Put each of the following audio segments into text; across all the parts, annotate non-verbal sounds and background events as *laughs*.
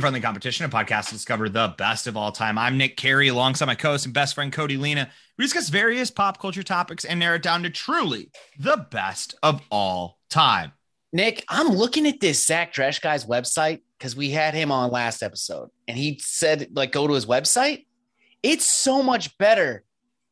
To Friendly Competition, a podcast to discover the best of all time. I'm Nick Carey, alongside my co-host and best friend Cody Lena. We discuss various pop culture topics and narrow it down to truly the best of all time. Nick, I'm looking at this Zach Dresch guy's website because we had him on last episode, and he said like go to his website. It's so much better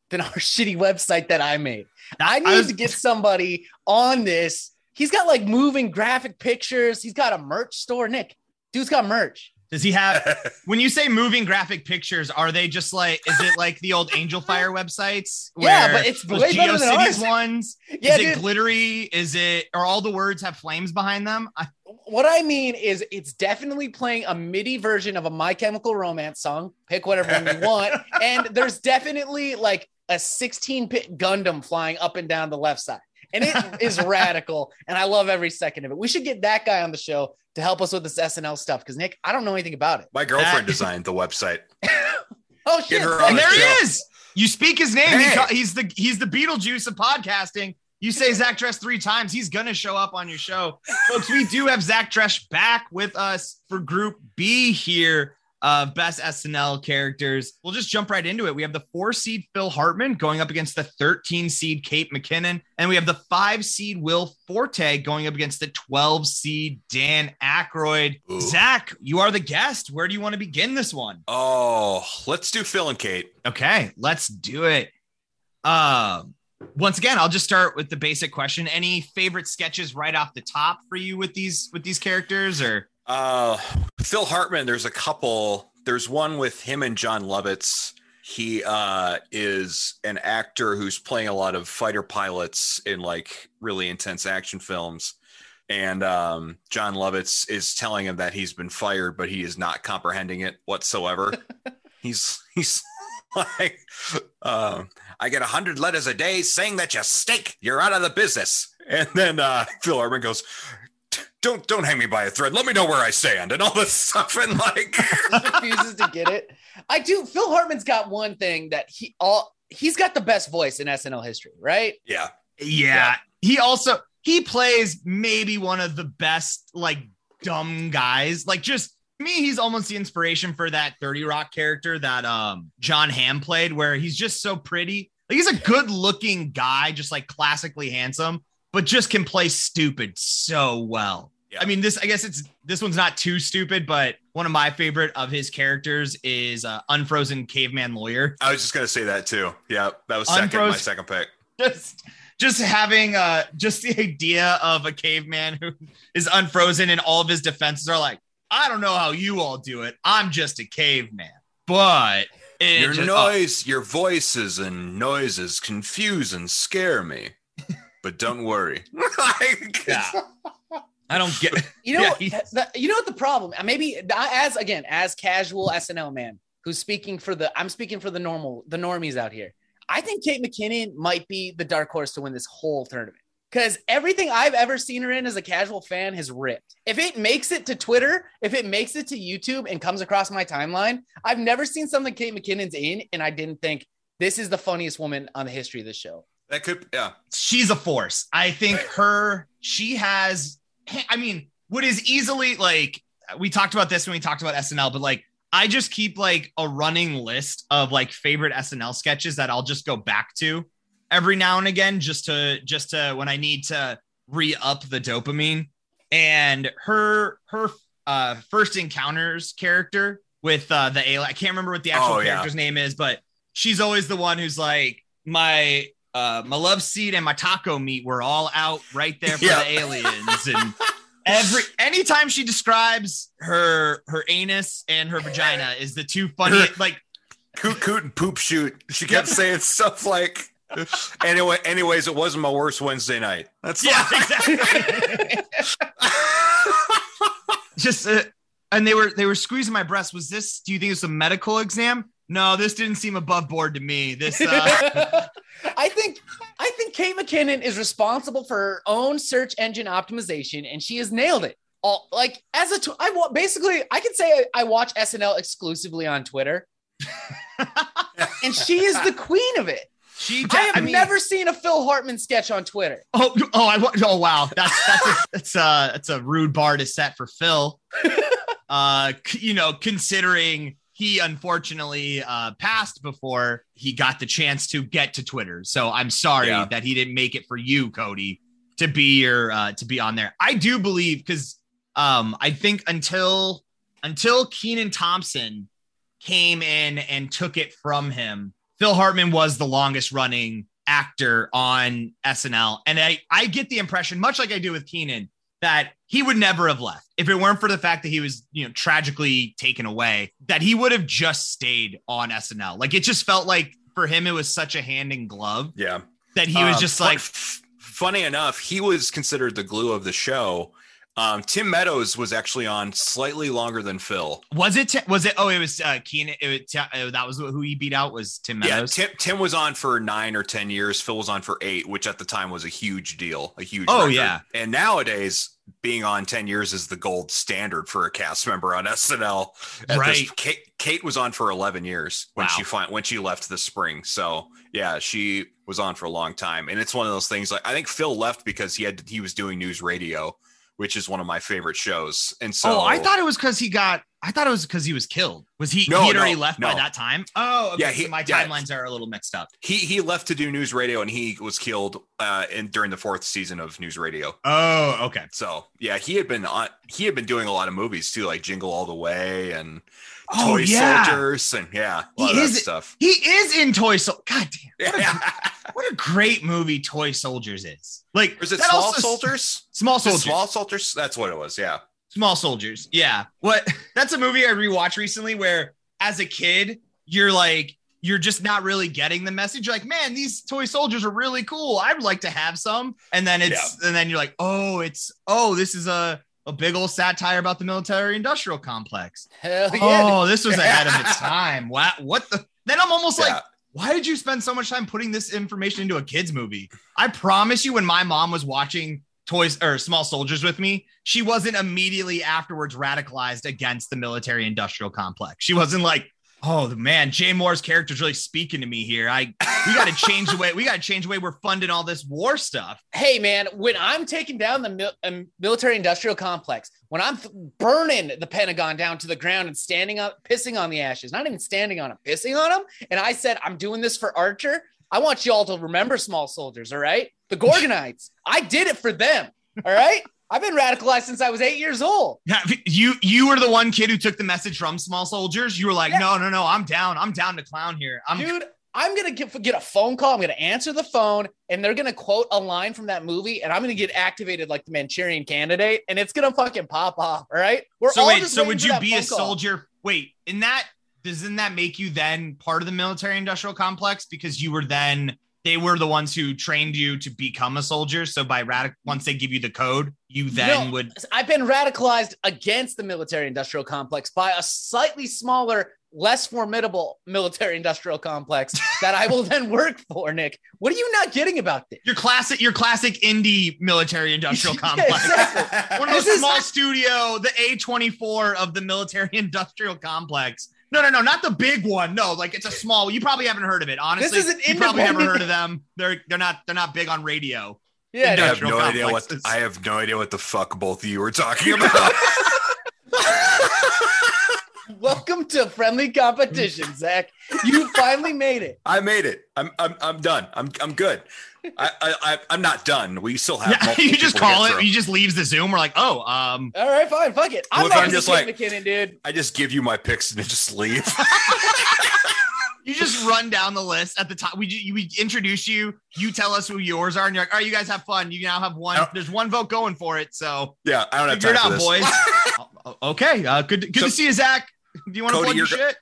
than our *laughs* shitty website that I made. I need I was- to get somebody on this. He's got like moving graphic pictures. He's got a merch store. Nick, dude's got merch. Does he have? *laughs* when you say moving graphic pictures, are they just like? Is it like the old Angel Fire websites? *laughs* Yeah, but it's those way better than GeoCities ours. ones. *laughs* Yeah, is it dude. glittery? Is it? Or all the words have flames behind them? I, What I mean is, it's definitely playing a MIDI version of a My Chemical Romance song. Pick whatever one you want. and there's definitely like a 16 bit Gundam flying up and down the left side. And it is radical. And I love every second of it. We should get that guy on the show to help us with this SNL stuff because, Nick, I don't know anything about it. My girlfriend That- *laughs* designed the website. Oh, shit. her oh, thank and the there he show. is. You speak his name. He Hey. ca- he's the he's the Beetlejuice of podcasting. You say Zach Dresch three times, he's gonna show up on your show, folks. We do have Zach Dresch back with us for Group B here. Uh, best SNL characters. We'll just jump right into it. We have the four seed Phil Hartman going up against the 13 seed Kate McKinnon, and we have the five seed Will Forte going up against the 12 seed Dan Aykroyd. Ooh. Zach, you are the guest. Where do you want to begin this one? Oh, let's do Phil and Kate. Okay, let's do it. Um, once again, I'll just start with the basic question. Any favorite sketches right off the top for you with these with these characters, or Uh, Phil Hartman. There's a couple. There's one with him and Jon Lovitz. He uh, is an actor who's playing a lot of fighter pilots in like really intense action films. And um, Jon Lovitz is telling him that he's been fired, but he is not comprehending it whatsoever. *laughs* he's he's like, um, I get a hundred letters a day saying that you stink. You're out of the business. And then uh, Phil Hartman goes, don't don't hang me by a thread. Let me know where I stand and all this stuff. And like, *laughs* refuses to get it. I do. Phil Hartman's got one thing that he all he's got the best voice in SNL history, right? yeah, yeah, he also he plays maybe one of the best like dumb guys. Like just to me, he's almost the inspiration for that 30 Rock character that um Jon Hamm played, where he's just so pretty. Like he's a good looking guy, just like classically handsome, but just can play stupid so well. Yeah. I mean, this I guess it's this one's not too stupid, but one of my favorite of his characters is uh, Unfrozen Caveman Lawyer. I was just gonna say that too. Yeah, that was second my second pick. just just having uh just the idea of a caveman who is unfrozen and all of his defenses are like i don't know how you all do it i'm just a caveman but Your just- oh, noise, your voices and noises confuse and scare me. But don't worry. *laughs* Like, yeah. i don't get *laughs* *laughs* You know, Yeah, what- the- you know what the problem? uh, Maybe as again as casual SNL man who's speaking for the I'm speaking for the normal the normies out here. I think Kate McKinnon might be the dark horse to win this whole tournament because everything I've ever seen her in as a casual fan has ripped. If it makes it to Twitter, if it makes it to YouTube and comes across my timeline, I've never seen something Kate McKinnon's in and I didn't think this is the funniest woman on the history of the show. That could yeah. she's a force i think her she has i mean what is easily like we talked about this when we talked about snl but like i just keep like a running list of like favorite snl sketches that i'll just go back to every now and again just to just to when i need to re-up the dopamine and her her uh first encounters character with uh the alien i can't remember what the actual Oh, yeah. character's name is but she's always the one who's like my uh my love seat and my taco meat were all out right there for Yeah. the aliens and every anytime she describes her her anus and her vagina is the two funny like Coot coot and poop shoot. She kept saying stuff like anyway, anyways, it wasn't my worst Wednesday night. That's yeah like, exactly *laughs* just uh, and they were they were squeezing my breast was this do you think it's a medical exam no this didn't seem above board to me this uh *laughs* I think I think Kate McKinnon is responsible for her own search engine optimization, and she has nailed it. All like as a tw- I wa- basically I can say I, I watch SNL exclusively on Twitter, *laughs* and she is the queen of it. she I have I mean- never seen a Phil Hartman sketch on Twitter. Oh, oh, I wa- oh wow, that's that's a, that's a that's a rude bar to set for Phil. *laughs* Uh, you know, considering he unfortunately uh, passed before he got the chance to get to Twitter. So I'm sorry Yeah. that he didn't make it for you, Cody, to be your uh, to be on there. I do believe because um, I think until until Kenan Thompson came in and took it from him, Phil Hartman was the longest running actor on SNL. And I, I get the impression, much like I do with Kenan, that he would never have left if it weren't for the fact that he was, you know, tragically taken away, that he would have just stayed on SNL. Like it just felt like for him, it was such a hand in glove Yeah. that he was Um, just like, funny enough, he was considered the glue of the show. Um, Tim Meadows was actually on slightly longer than Phil. was it, was it, oh, it was uh, Kenan. It uh, that was who he beat out was Tim Meadows. Yeah, Tim Tim was on for nine or ten years. Phil was on for eight, which at the time was a huge deal, a huge. Oh, record. yeah. and nowadays being on ten years is the gold standard for a cast member on *laughs* SNL. At this- Right. Kate, Kate was on for eleven years when Wow. she fin- when she left this spring. So yeah, she was on for a long time, and it's one of those things. Like I think Phil left because he had he was doing news radio, which is one of my favorite shows. And so oh, I thought it was because he got. I thought it was because he was killed. Was he? No, he had already no, left by that time. Oh, okay. Yeah, so my yeah. timelines are a little mixed up. he he left to do news radio, and he was killed uh, in during the fourth season of news radio. Oh, okay. So yeah, he had been on. He had been doing a lot of movies too, like Jingle All the Way and Oh, Toy yeah. Soldiers, and yeah, a He is- stuff. He is in Toy Soldiers. God damn. What a, Yeah. *laughs* what a great movie Toy Soldiers is. Like, Or is it Small also- Soldiers? Small Soldiers. Small Soldiers. That's what it was. Yeah. Small Soldiers. Yeah. What? *laughs* That's a movie I rewatched recently where, as a kid, you're like, you're just not really getting the message. You're like, man, these toy soldiers are really cool. I'd like to have some. And then it's, and then you're like, oh, it's, oh, this is a, a big old satire about the military industrial complex. Hell oh, yeah. Oh, this was ahead of its *laughs* time. Wow. What the? Then I'm almost like, why did you spend so much time putting this information into a kids movie? I promise you, when my mom was watching Toys or Small Soldiers with me, she wasn't immediately afterwards radicalized against the military industrial complex. She wasn't like, oh man, Jay Mohr's character is really speaking to me here. I we got to *laughs* change the way we got to change the way we're funding all this war stuff. hey man when i'm taking down the mil- um, military industrial complex when i'm th- burning the pentagon down to the ground and standing up pissing on the ashes not even standing on them pissing on them and i said i'm doing this for archer i want you all to remember small soldiers all right the gorgonites i did it for them all right i've been radicalized since i was eight years old Yeah, you you were the one kid who took the message from Small Soldiers. You were like, Yeah. no, no, no, I'm down. I'm down to clown here. I'm dude i'm gonna get, get a phone call i'm gonna answer the phone and they're gonna quote a line from that movie and i'm gonna get activated like the manchurian candidate and it's gonna fucking pop off all right we're so all wait, so would you be a phone call. soldier? Wait, in that doesn't that make you then part of the military industrial complex because you were then they were the ones who trained you to become a soldier. So by radic once they give you the code, you then No. would I've been radicalized against the military industrial complex by a slightly smaller, less formidable military industrial complex *laughs* that I will then work for, Nick. What are you not getting about this? your classic your classic indie military industrial *laughs* Yeah, complex. One of those small studio, the A24 of the military *laughs* industrial complex. No, no, no, not the big one. No, like it's a small. You probably haven't heard of it. Honestly, is an you probably haven't heard of them. They're they're not they're not big on radio. Yeah, I have Industrial no idea what. I have no idea what the fuck both of you were talking *laughs* about. *laughs* welcome to friendly competition, Zach. You finally made it. I made it. I'm I'm I'm done. I'm I'm good. I, I I I'm not done. We still have. Yeah, *laughs* you just call it. through. He just leaves the Zoom. We're like, oh, um, All right, fine, fuck it. I'm Well, not I'm just just like like- McKinnon, dude. I just give you my picks and then just leave. *laughs* you just run down the list at the top. We we introduce you. You tell us who yours are, and you're like, all right, you guys have fun. You now have one. There's one vote going for it. So yeah, I don't have figure time it for out, boys. Oh, *laughs* okay, uh, good. Good So- to see you, Zach. Do you want to Cody, plug your shit?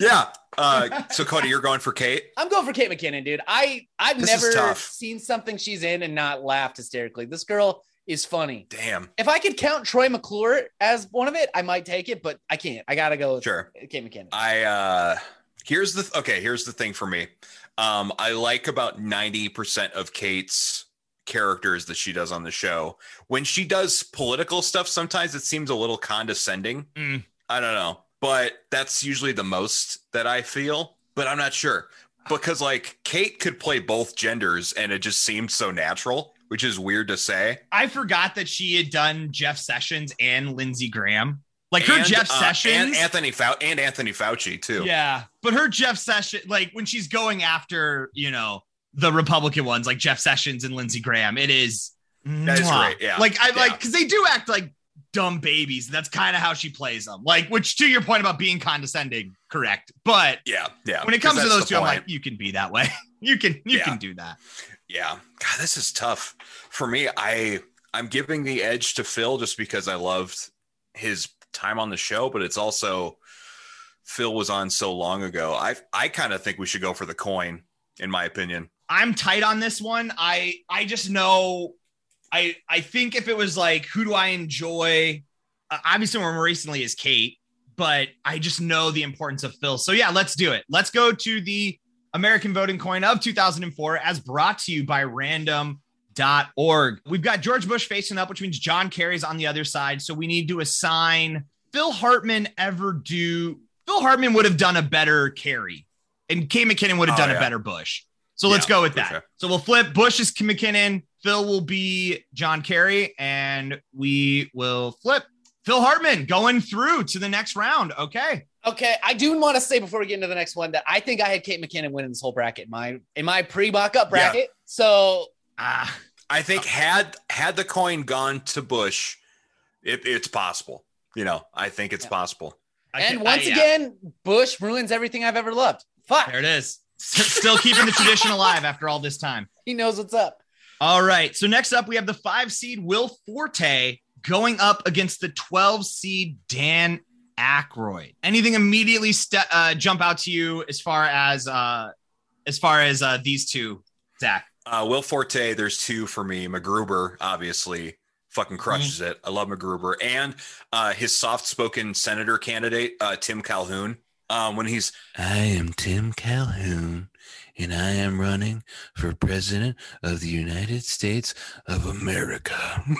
Yeah. Uh, so Cody, you're going for Kate. *laughs* I'm going for Kate McKinnon, dude. I I've This never seen something she's in and not laughed hysterically. This girl is funny. Damn. If I could count Troy McClure as one of it, I might take it, but I can't. I gotta go with Sure. Kate McKinnon. I uh here's the okay, here's the thing for me. Um I like about 90% of Kate's characters that she does on the show. When she does political stuff, sometimes it seems a little condescending. Mm. I don't know. But that's usually the most that I feel, but I'm not sure. Because like Kate could play both genders and it just seemed so natural, which is weird to say. I forgot that she had done Jeff Sessions and Lindsey Graham. Like her And, Jeff uh, Sessions. and Anthony Fau- and Anthony Fauci too. Yeah, but her Jeff Sessions, like when she's going after, you know, the Republican ones, like Jeff Sessions and Lindsey Graham, it is. That is great, yeah. Like I Yeah. like because they do act like dumb babies. That's kind of how she plays them. Like, which to your point about being condescending, correct. But yeah, yeah. when it comes to those two, I'm like, you can be that way. *laughs* you can you Yeah. can do that. Yeah. God, this is tough. For me, I I'm giving the edge to Phil just because I loved his time on the show, but it's also Phil was on so long ago. I I kind of think we should go for the coin, in my opinion. I'm tight on this one. I I just know I I think if it was like who do I enjoy, uh, obviously more recently is Kate, but I just know the importance of Phil. So yeah, let's do it. Let's go to the American voting coin of 2004 as brought to you by random.org. We've got George Bush facing up, which means John Kerry's on the other side. So we need to assign Phil Hartman ever do Phil Hartman would have done a better Kerry and Kay McKinnon would have Oh, done yeah. a better Bush. So let's go with that. sure. So we'll flip. Bush is McKinnon. Phil will be John Kerry, and we will flip Phil Hartman going through to the next round. Okay. Okay, I do want to say before we get into the next one that I think I had Kate McKinnon winning this whole bracket in my in my pre mock up bracket. So Ah, I think had had the coin gone to Bush, it, it's possible. You know, I think it's Yeah. possible. And once I- yeah, again, Bush ruins everything I've ever loved. Fuck, there it is. Still keeping the tradition alive after all this time. he knows what's up. All right. So next up, we have the five seed Will Forte going up against the 12 seed Dan Aykroyd. Anything immediately st- uh, jump out to you as far as uh, as far as uh, these two, Zach? Uh, Will Forte, there's two for me. MacGruber, obviously, fucking crushes it. I love MacGruber. And uh, his soft spoken senator candidate, uh, Tim Calhoun, um, when he's, I am Tim Calhoun, and I am running for president of the United States of America. *laughs*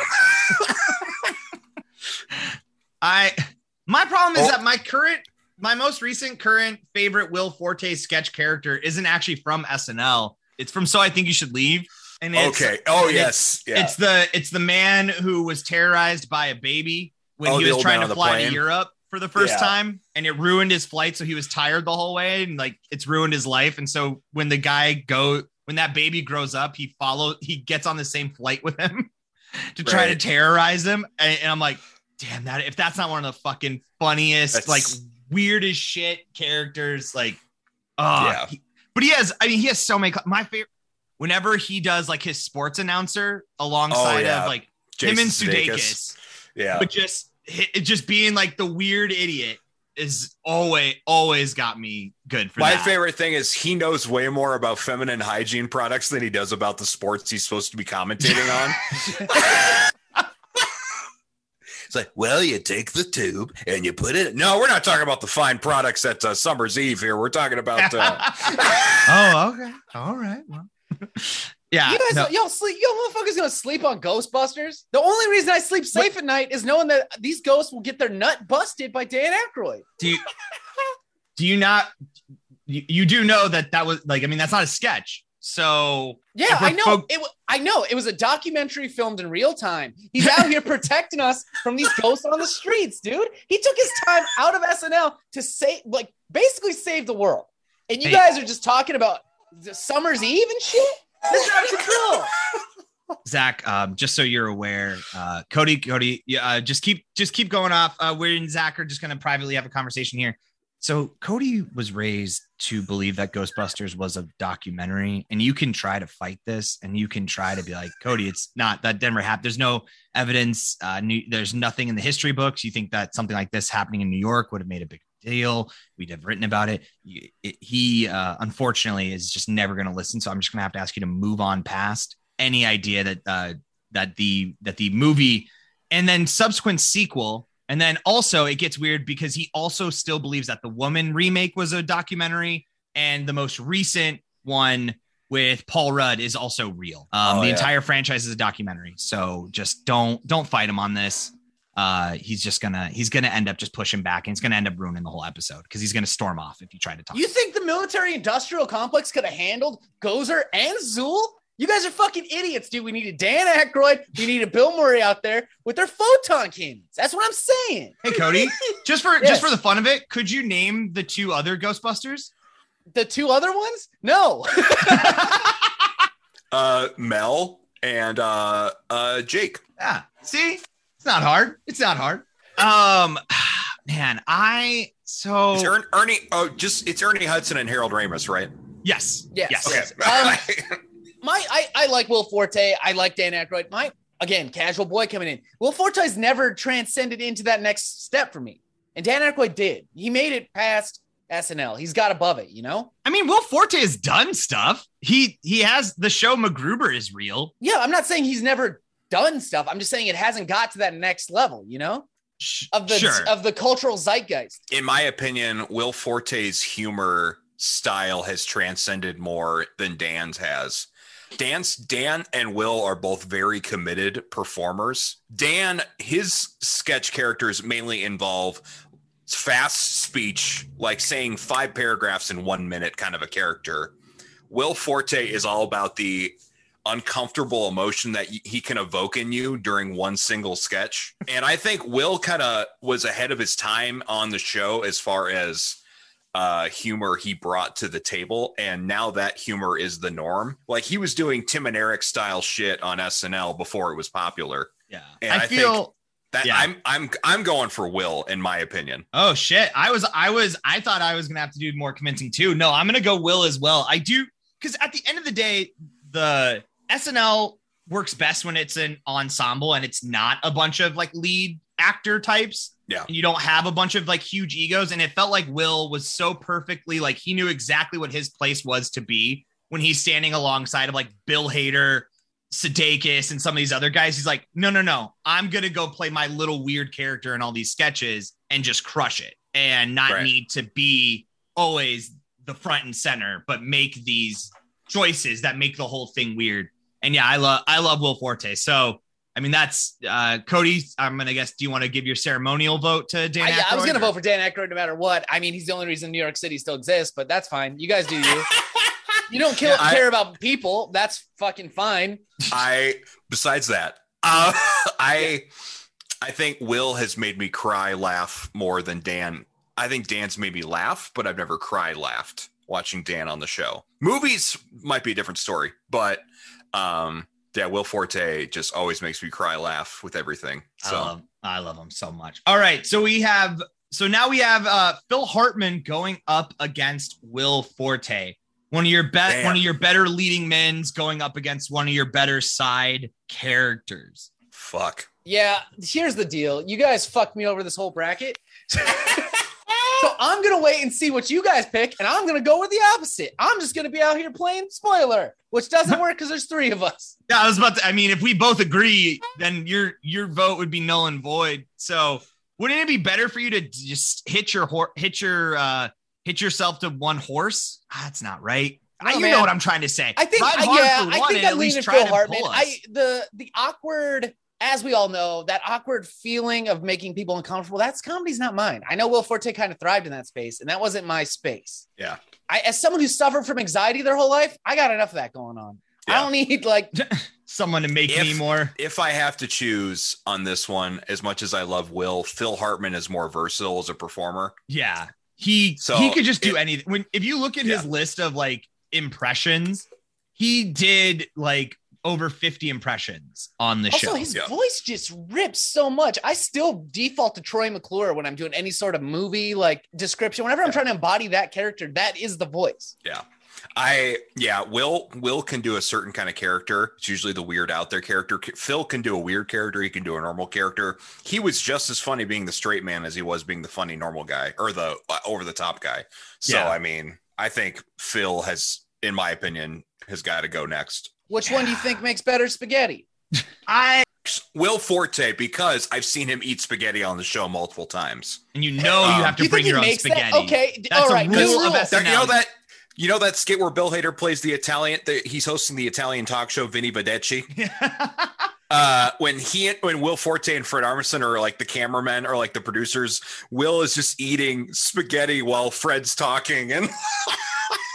I my problem is Oh. that my current my most recent current favorite Will Forte sketch character isn't actually from SNL. It's from So I Think You Should Leave. And it's, okay. Oh, it's- yes. Yeah. It's the it's the man who was terrorized by a baby when Oh, he was trying to fly to? Europe for the first Yeah. time and it ruined his flight so he was tired the whole way and like it's ruined his life and so when the guy go when that baby grows up he follow he gets on the same flight with him *laughs* to try to terrorize him and, and I'm like damn that if that's not one of the fucking funniest That's- like weirdest shit characters like oh Yeah. he- but he has I mean he has so many my favorite whenever he does like his sports announcer alongside oh, yeah. of like Jason him and Sudeikis. Sudeikis, Yeah. but just just being like the weird idiot is always always got me good for My that. favorite thing is he knows way more about feminine hygiene products than he does about the sports he's supposed to be commentating on. *laughs* it's like, well, you take the tube and you put it. No, we're not talking about the fine products at uh, Summer's Eve here. We're talking about. Uh, *laughs* oh, okay, all right. Well. Yeah, you guys, no, y'all sleep. Yo, motherfuckers gonna sleep on Ghostbusters. The only reason I sleep safe at night is knowing that these ghosts will get their nut busted by Dan Aykroyd. do you do you not you, you do know that that was like I mean that's not a sketch. So Yeah, I know. fo- it, I know. It was a documentary filmed in real time. He's out here *laughs* protecting us from these ghosts on the streets, dude. He took his time out of SNL to save, like, basically save the world. And you Hey. guys are just talking about the Summer's Eve and shit. Is out of control. Zach, um, just so you're aware, uh, Cody, Cody, uh, just keep just keep going off. Uh, we and Zach are just going to privately have a conversation here. So Cody was raised to believe that Ghostbusters was a documentary, and you can try to fight this, and you can try to be like, Cody, it's not that Denver happened. There's no evidence. Uh, new, there's nothing in the history books. You think that something like this happening in New York would have made a big deal? We'd have written about it. He, uh, unfortunately, is just never going to listen. So I'm just going to have to ask you to move on past any idea that uh, that the that the movie and then subsequent sequel and then also it gets weird because he also still believes that the woman remake was a documentary and the most recent one with Paul Rudd is also real. Um, Oh, the yeah. entire franchise is a documentary, so just don't don't fight him on this. Uh, he's just gonna he's gonna end up just pushing back and he's gonna end up ruining the whole episode because he's gonna storm off if you try to talk. You think the military industrial complex could have handled Gozer and Zuul You guys are fucking idiots, dude. We need a Dan Aykroyd. We need a Bill Murray out there with their photon cannons. That's what I'm saying. Hey Cody, *laughs* just for Yes. just for the fun of it, could you name the two other Ghostbusters? The two other ones? No. *laughs* Uh, Mel and uh, uh, Jake. Yeah. See, it's not hard. It's not hard. Um, *sighs* man, I so It's Ern- Ernie. Oh, just it's Ernie Hudson and Harold Ramis, right? yes, Yes. yes. Okay. Um, *laughs* my I, I like Will Forte. I like Dan Aykroyd. My again, casual boy coming in. Will Forte's never transcended into that next step for me. And Dan Aykroyd did. He made it past SNL. He's got above it, you know? I mean, Will Forte has done stuff. He he has the show MacGruber is real. Yeah, I'm not saying he's never done stuff. I'm just saying it hasn't got to that next level, you know? Of the sure. of the cultural zeitgeist. In my opinion, Will Forte's humor style has transcended more than Dan's has. Dan's Dan and Will are both very committed performers. Dan, his sketch characters mainly involve fast speech, like saying five paragraphs in one minute, kind of a character. Will Forte is all about the uncomfortable emotion that he can evoke in you during one single sketch. And I think Will kind of was ahead of his time on the show as far as uh humor he brought to the table and now that humor is the norm like he was doing tim and eric style shit on snl before it was popular yeah. and I, I think- feel that Yeah. i'm i'm i'm going for will in my opinion Oh shit. I was I was I thought I was gonna have to do more convincing too. No, I'm gonna go Will as well. I do because at the end of the day, the SNL works best when it's an ensemble and it's not a bunch of like lead actor types. Yeah. And you don't have a bunch of like huge egos. And it felt like Will was so perfectly like he knew exactly what his place was to be when he's standing alongside of like Bill Hader, Sudeikis, and some of these other guys. He's like, no, no, no. I'm gonna go play my little weird character in all these sketches and just crush it and not Right. need to be always the front and center, but make these choices that make the whole thing weird. And yeah, I love I love Will Forte. So I mean that's uh Cody. I'm gonna guess. Do you want to give your ceremonial vote to Dan? I, yeah, I was gonna or- vote for Dan Aykroyd no matter what. I mean, he's the only reason New York City still exists, but that's fine. You guys do you. *laughs* You don't kill, Yeah, I- care about people. That's fucking fine. i besides that uh *laughs* i i think will has made me cry laugh more than dan i think dan's made me laugh but i've never cried laughed watching dan on the show movies might be a different story but um yeah will forte just always makes me cry laugh with everything I so love I love him so much. All right, so we have so now we have uh Phil Hartman going up against Will Forte. One of your bet Damn. one of your better leading men's going up against one of your better side characters. fuck Yeah, here's the deal. You guys fucked me over this whole bracket. *laughs* so I'm gonna wait and see what you guys pick, and I'm gonna go with the opposite. I'm just gonna be out here playing spoiler, which doesn't *laughs* work because there's three of us. Yeah, I was about to I mean if we both agree, then your your vote would be null and void. So wouldn't it be better for you to just hit your hor- hit your uh hit yourself to one horse? Ah, That's not right. I, you man. know what I'm trying to say. I think, yeah, I think at I'm leaning try Phil to Hartman. pull us. I the the awkward, as we all know, that awkward feeling of making people uncomfortable. That's comedy's not mine. I know Will Forte kind of thrived in that space, and that wasn't my space. Yeah. I, as someone who suffered from anxiety their whole life, I got enough of that going on. I don't need like *laughs* someone to make If- me more. if I have to choose on this one, as much as I love Will, Phil Hartman is more versatile as a performer. Yeah. He So, he could just do it- anything. When if you look at his list of like impressions, he did like over 50 impressions on the Also, show. his Yeah. voice just rips so much. I still default to Troy McClure when I'm doing any sort of movie like description. Whenever I'm trying to embody that character, that is the voice. Yeah. I yeah, Will Will can do a certain kind of character. It's usually the weird out there character. Phil can do a weird character. He can do a normal character. He was just as funny being the straight man as he was being the funny normal guy or the uh, over the top guy. So Yeah. I mean, I think Phil has, in my opinion, has got to go next. Which one do you think makes better spaghetti? I *laughs* Will Forte because I've seen him eat spaghetti on the show multiple times. and you know Um, you have to you bring your own makes spaghetti. that? Okay, That's all a rule of rule. SNL. There- you know that you know that skit where Bill Hader plays the Italian. The, he's hosting the Italian talk show Vinny Vedecci. *laughs* uh when he and when Will Forte and Fred Armisen are like the cameramen or like the producers, Will is just eating spaghetti while Fred's talking and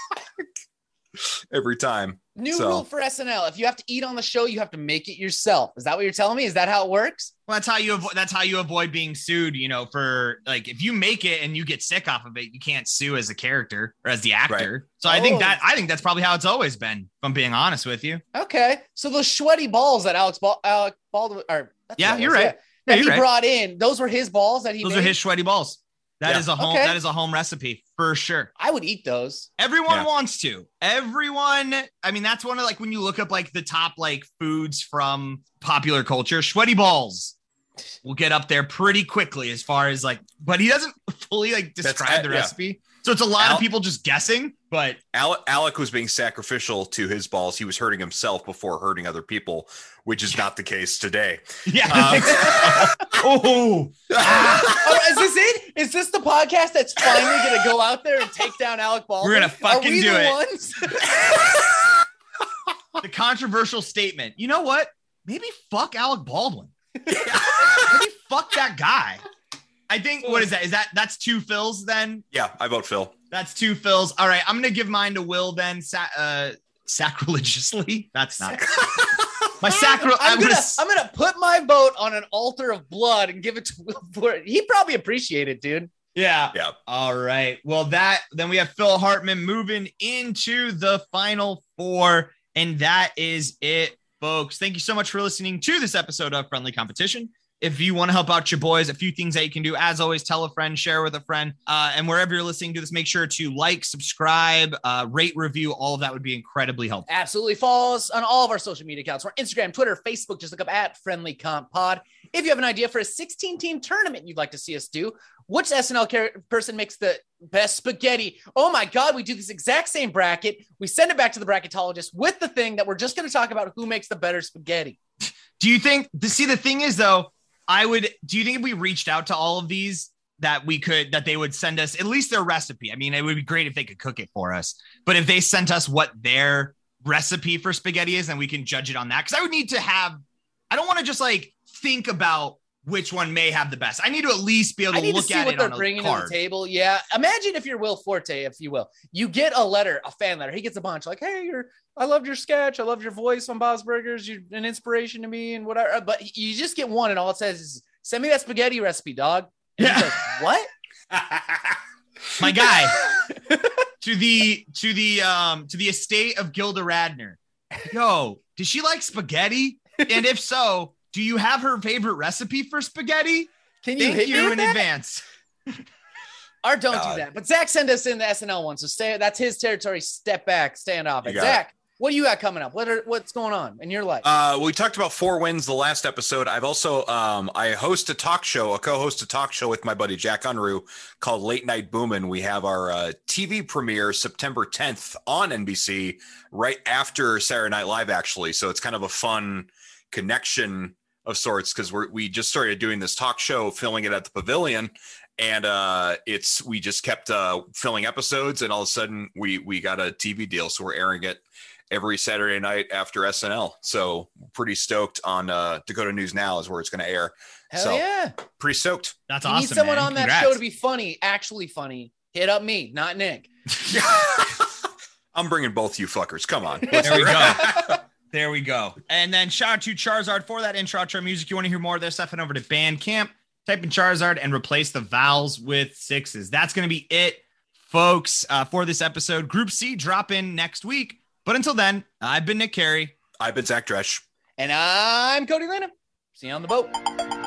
*laughs* every time. New So- rule for SNL: if you have to eat on the show, you have to make it yourself. Is that what you're telling me? Is that how it works? Well, that's how you avoid. That's how you avoid being sued. You know, for like if you make it and you get sick off of it, you can't sue as a character or as the actor. So I Oh. think that I think that's probably how it's always been. If I'm being honest with you. Okay, so those sweaty balls that Alex Bal- Alec Baldwin, or Yeah, you're right. that Yeah, he you're right. brought in, those were his balls that he Those made. are his sweaty balls. That Yeah. is a home. Okay. That is a home recipe for sure. I would eat those. Everyone Yeah. wants to. Everyone. I mean, that's one of like when you look up like the top like foods from popular culture. Sweaty balls will get up there pretty quickly as far as like. But he doesn't fully like That's- describe the yeah. recipe, so it's a lot Al- of people just guessing. But Alec, Alec was being sacrificial to his balls. He was hurting himself before hurting other people, which is not the case today. *laughs* yeah, I think oh, Oh, is this it? Is this the podcast that's finally going to go out there and take down Alec Baldwin? We're gonna fucking Are we do the it. Ones? *laughs* the controversial statement. You know what? Maybe fuck Alec Baldwin. *laughs* Maybe fuck that guy. I think what is that? Is that that's two fills then? Yeah, I vote Phil. That's two fills. All right, I'm gonna give mine to Will then. Sa- uh, sacrilegiously. *laughs* That's not *laughs* my sacri. I'm I'm gonna, gonna. I'm gonna put my vote on an altar of blood and give it to Will Ford. He probably appreciate it, dude. yeah. Yeah. All right. Well, that then we have Phil Hartman moving into the final four, and that is it, folks. Thank you so much for listening to this episode of Friendly Competition. If you want to help out your boys, a few things that you can do. As always, tell a friend, share with a friend, uh, and wherever you're listening to this, make sure to like, subscribe, uh, rate, review. All of that would be incredibly helpful. Absolutely. Follow us on all of our social media accounts. We're Instagram, Twitter, Facebook. Just look up at Friendly Comp Pod. If you have an idea for a 16 team tournament you'd like to see us do, which SNL person makes the best spaghetti? Oh my God, we do this exact same bracket. We send it back to the bracketologist with the thing that we're just going to talk about who makes the better spaghetti. Do you think see the thing is though, I would do you think if we reached out to all of these that we could that they would send us at least their recipe? I mean, it would be great if they could cook it for us. But if they sent us what their recipe for spaghetti is, then we can judge it on that. Cause I would need to have I don't want to just like think about which one may have the best. I need to at least be able I to need to look see at what it they're bringing to the table. Yeah. Imagine if you're Will Forte, if you will. You get a letter, a fan letter. He gets a bunch like, hey, you're, I loved your sketch. I loved your voice on Bob's Burgers. You're an inspiration to me and whatever. But you just get one, and all it says is, send me that spaghetti recipe, dog. And Yeah. like, what? *laughs* *laughs* My guy. *laughs* to the to the um to the estate of Gilda Radner. Yo, does she like spaghetti? And if so, do you have her favorite recipe for spaghetti? Can you Thank hit you with in that? advance. *laughs* Or don't God. do that. But Zach sent us in the SNL one. So stay, that's his territory. Step back, stand off You it. got Zach, what do you got coming up? What are, what's going on in your life? Uh, we talked about four wins the last episode. I've also um, I host a talk show, a co-host a talk show with my buddy Jack Unruh called Late Night Boomin'. We have our uh, TV premiere September 10th on NBC, right after Saturday Night Live, actually. So it's kind of a fun connection of sorts because we we just started doing this talk show, filming it at the Pavilion, and uh, it's we just kept uh, filming episodes, and all of a sudden we we got a TV deal, so we're airing it every Saturday night after SNL. So pretty stoked on uh, Dakota News Now is where it's going to air. Hell so- yeah. Pretty stoked. That's you awesome. need someone man. on that Congrats. show to be funny, actually funny. Hit up me, not Nick. *laughs* *laughs* I'm bringing both you fuckers. Come on. There we go. *laughs* There we go. And then shout out to Charizard for that intro outro music. You want to hear more of their stuff? Head over to Bandcamp, type in Charizard, and replace the vowels with sixes. That's going to be it, folks, uh, for this episode. Group C drop in next week. But until then, I've been Nick Carey. I've been Zach Dresch. And I'm Cody Lena. See you on the boat.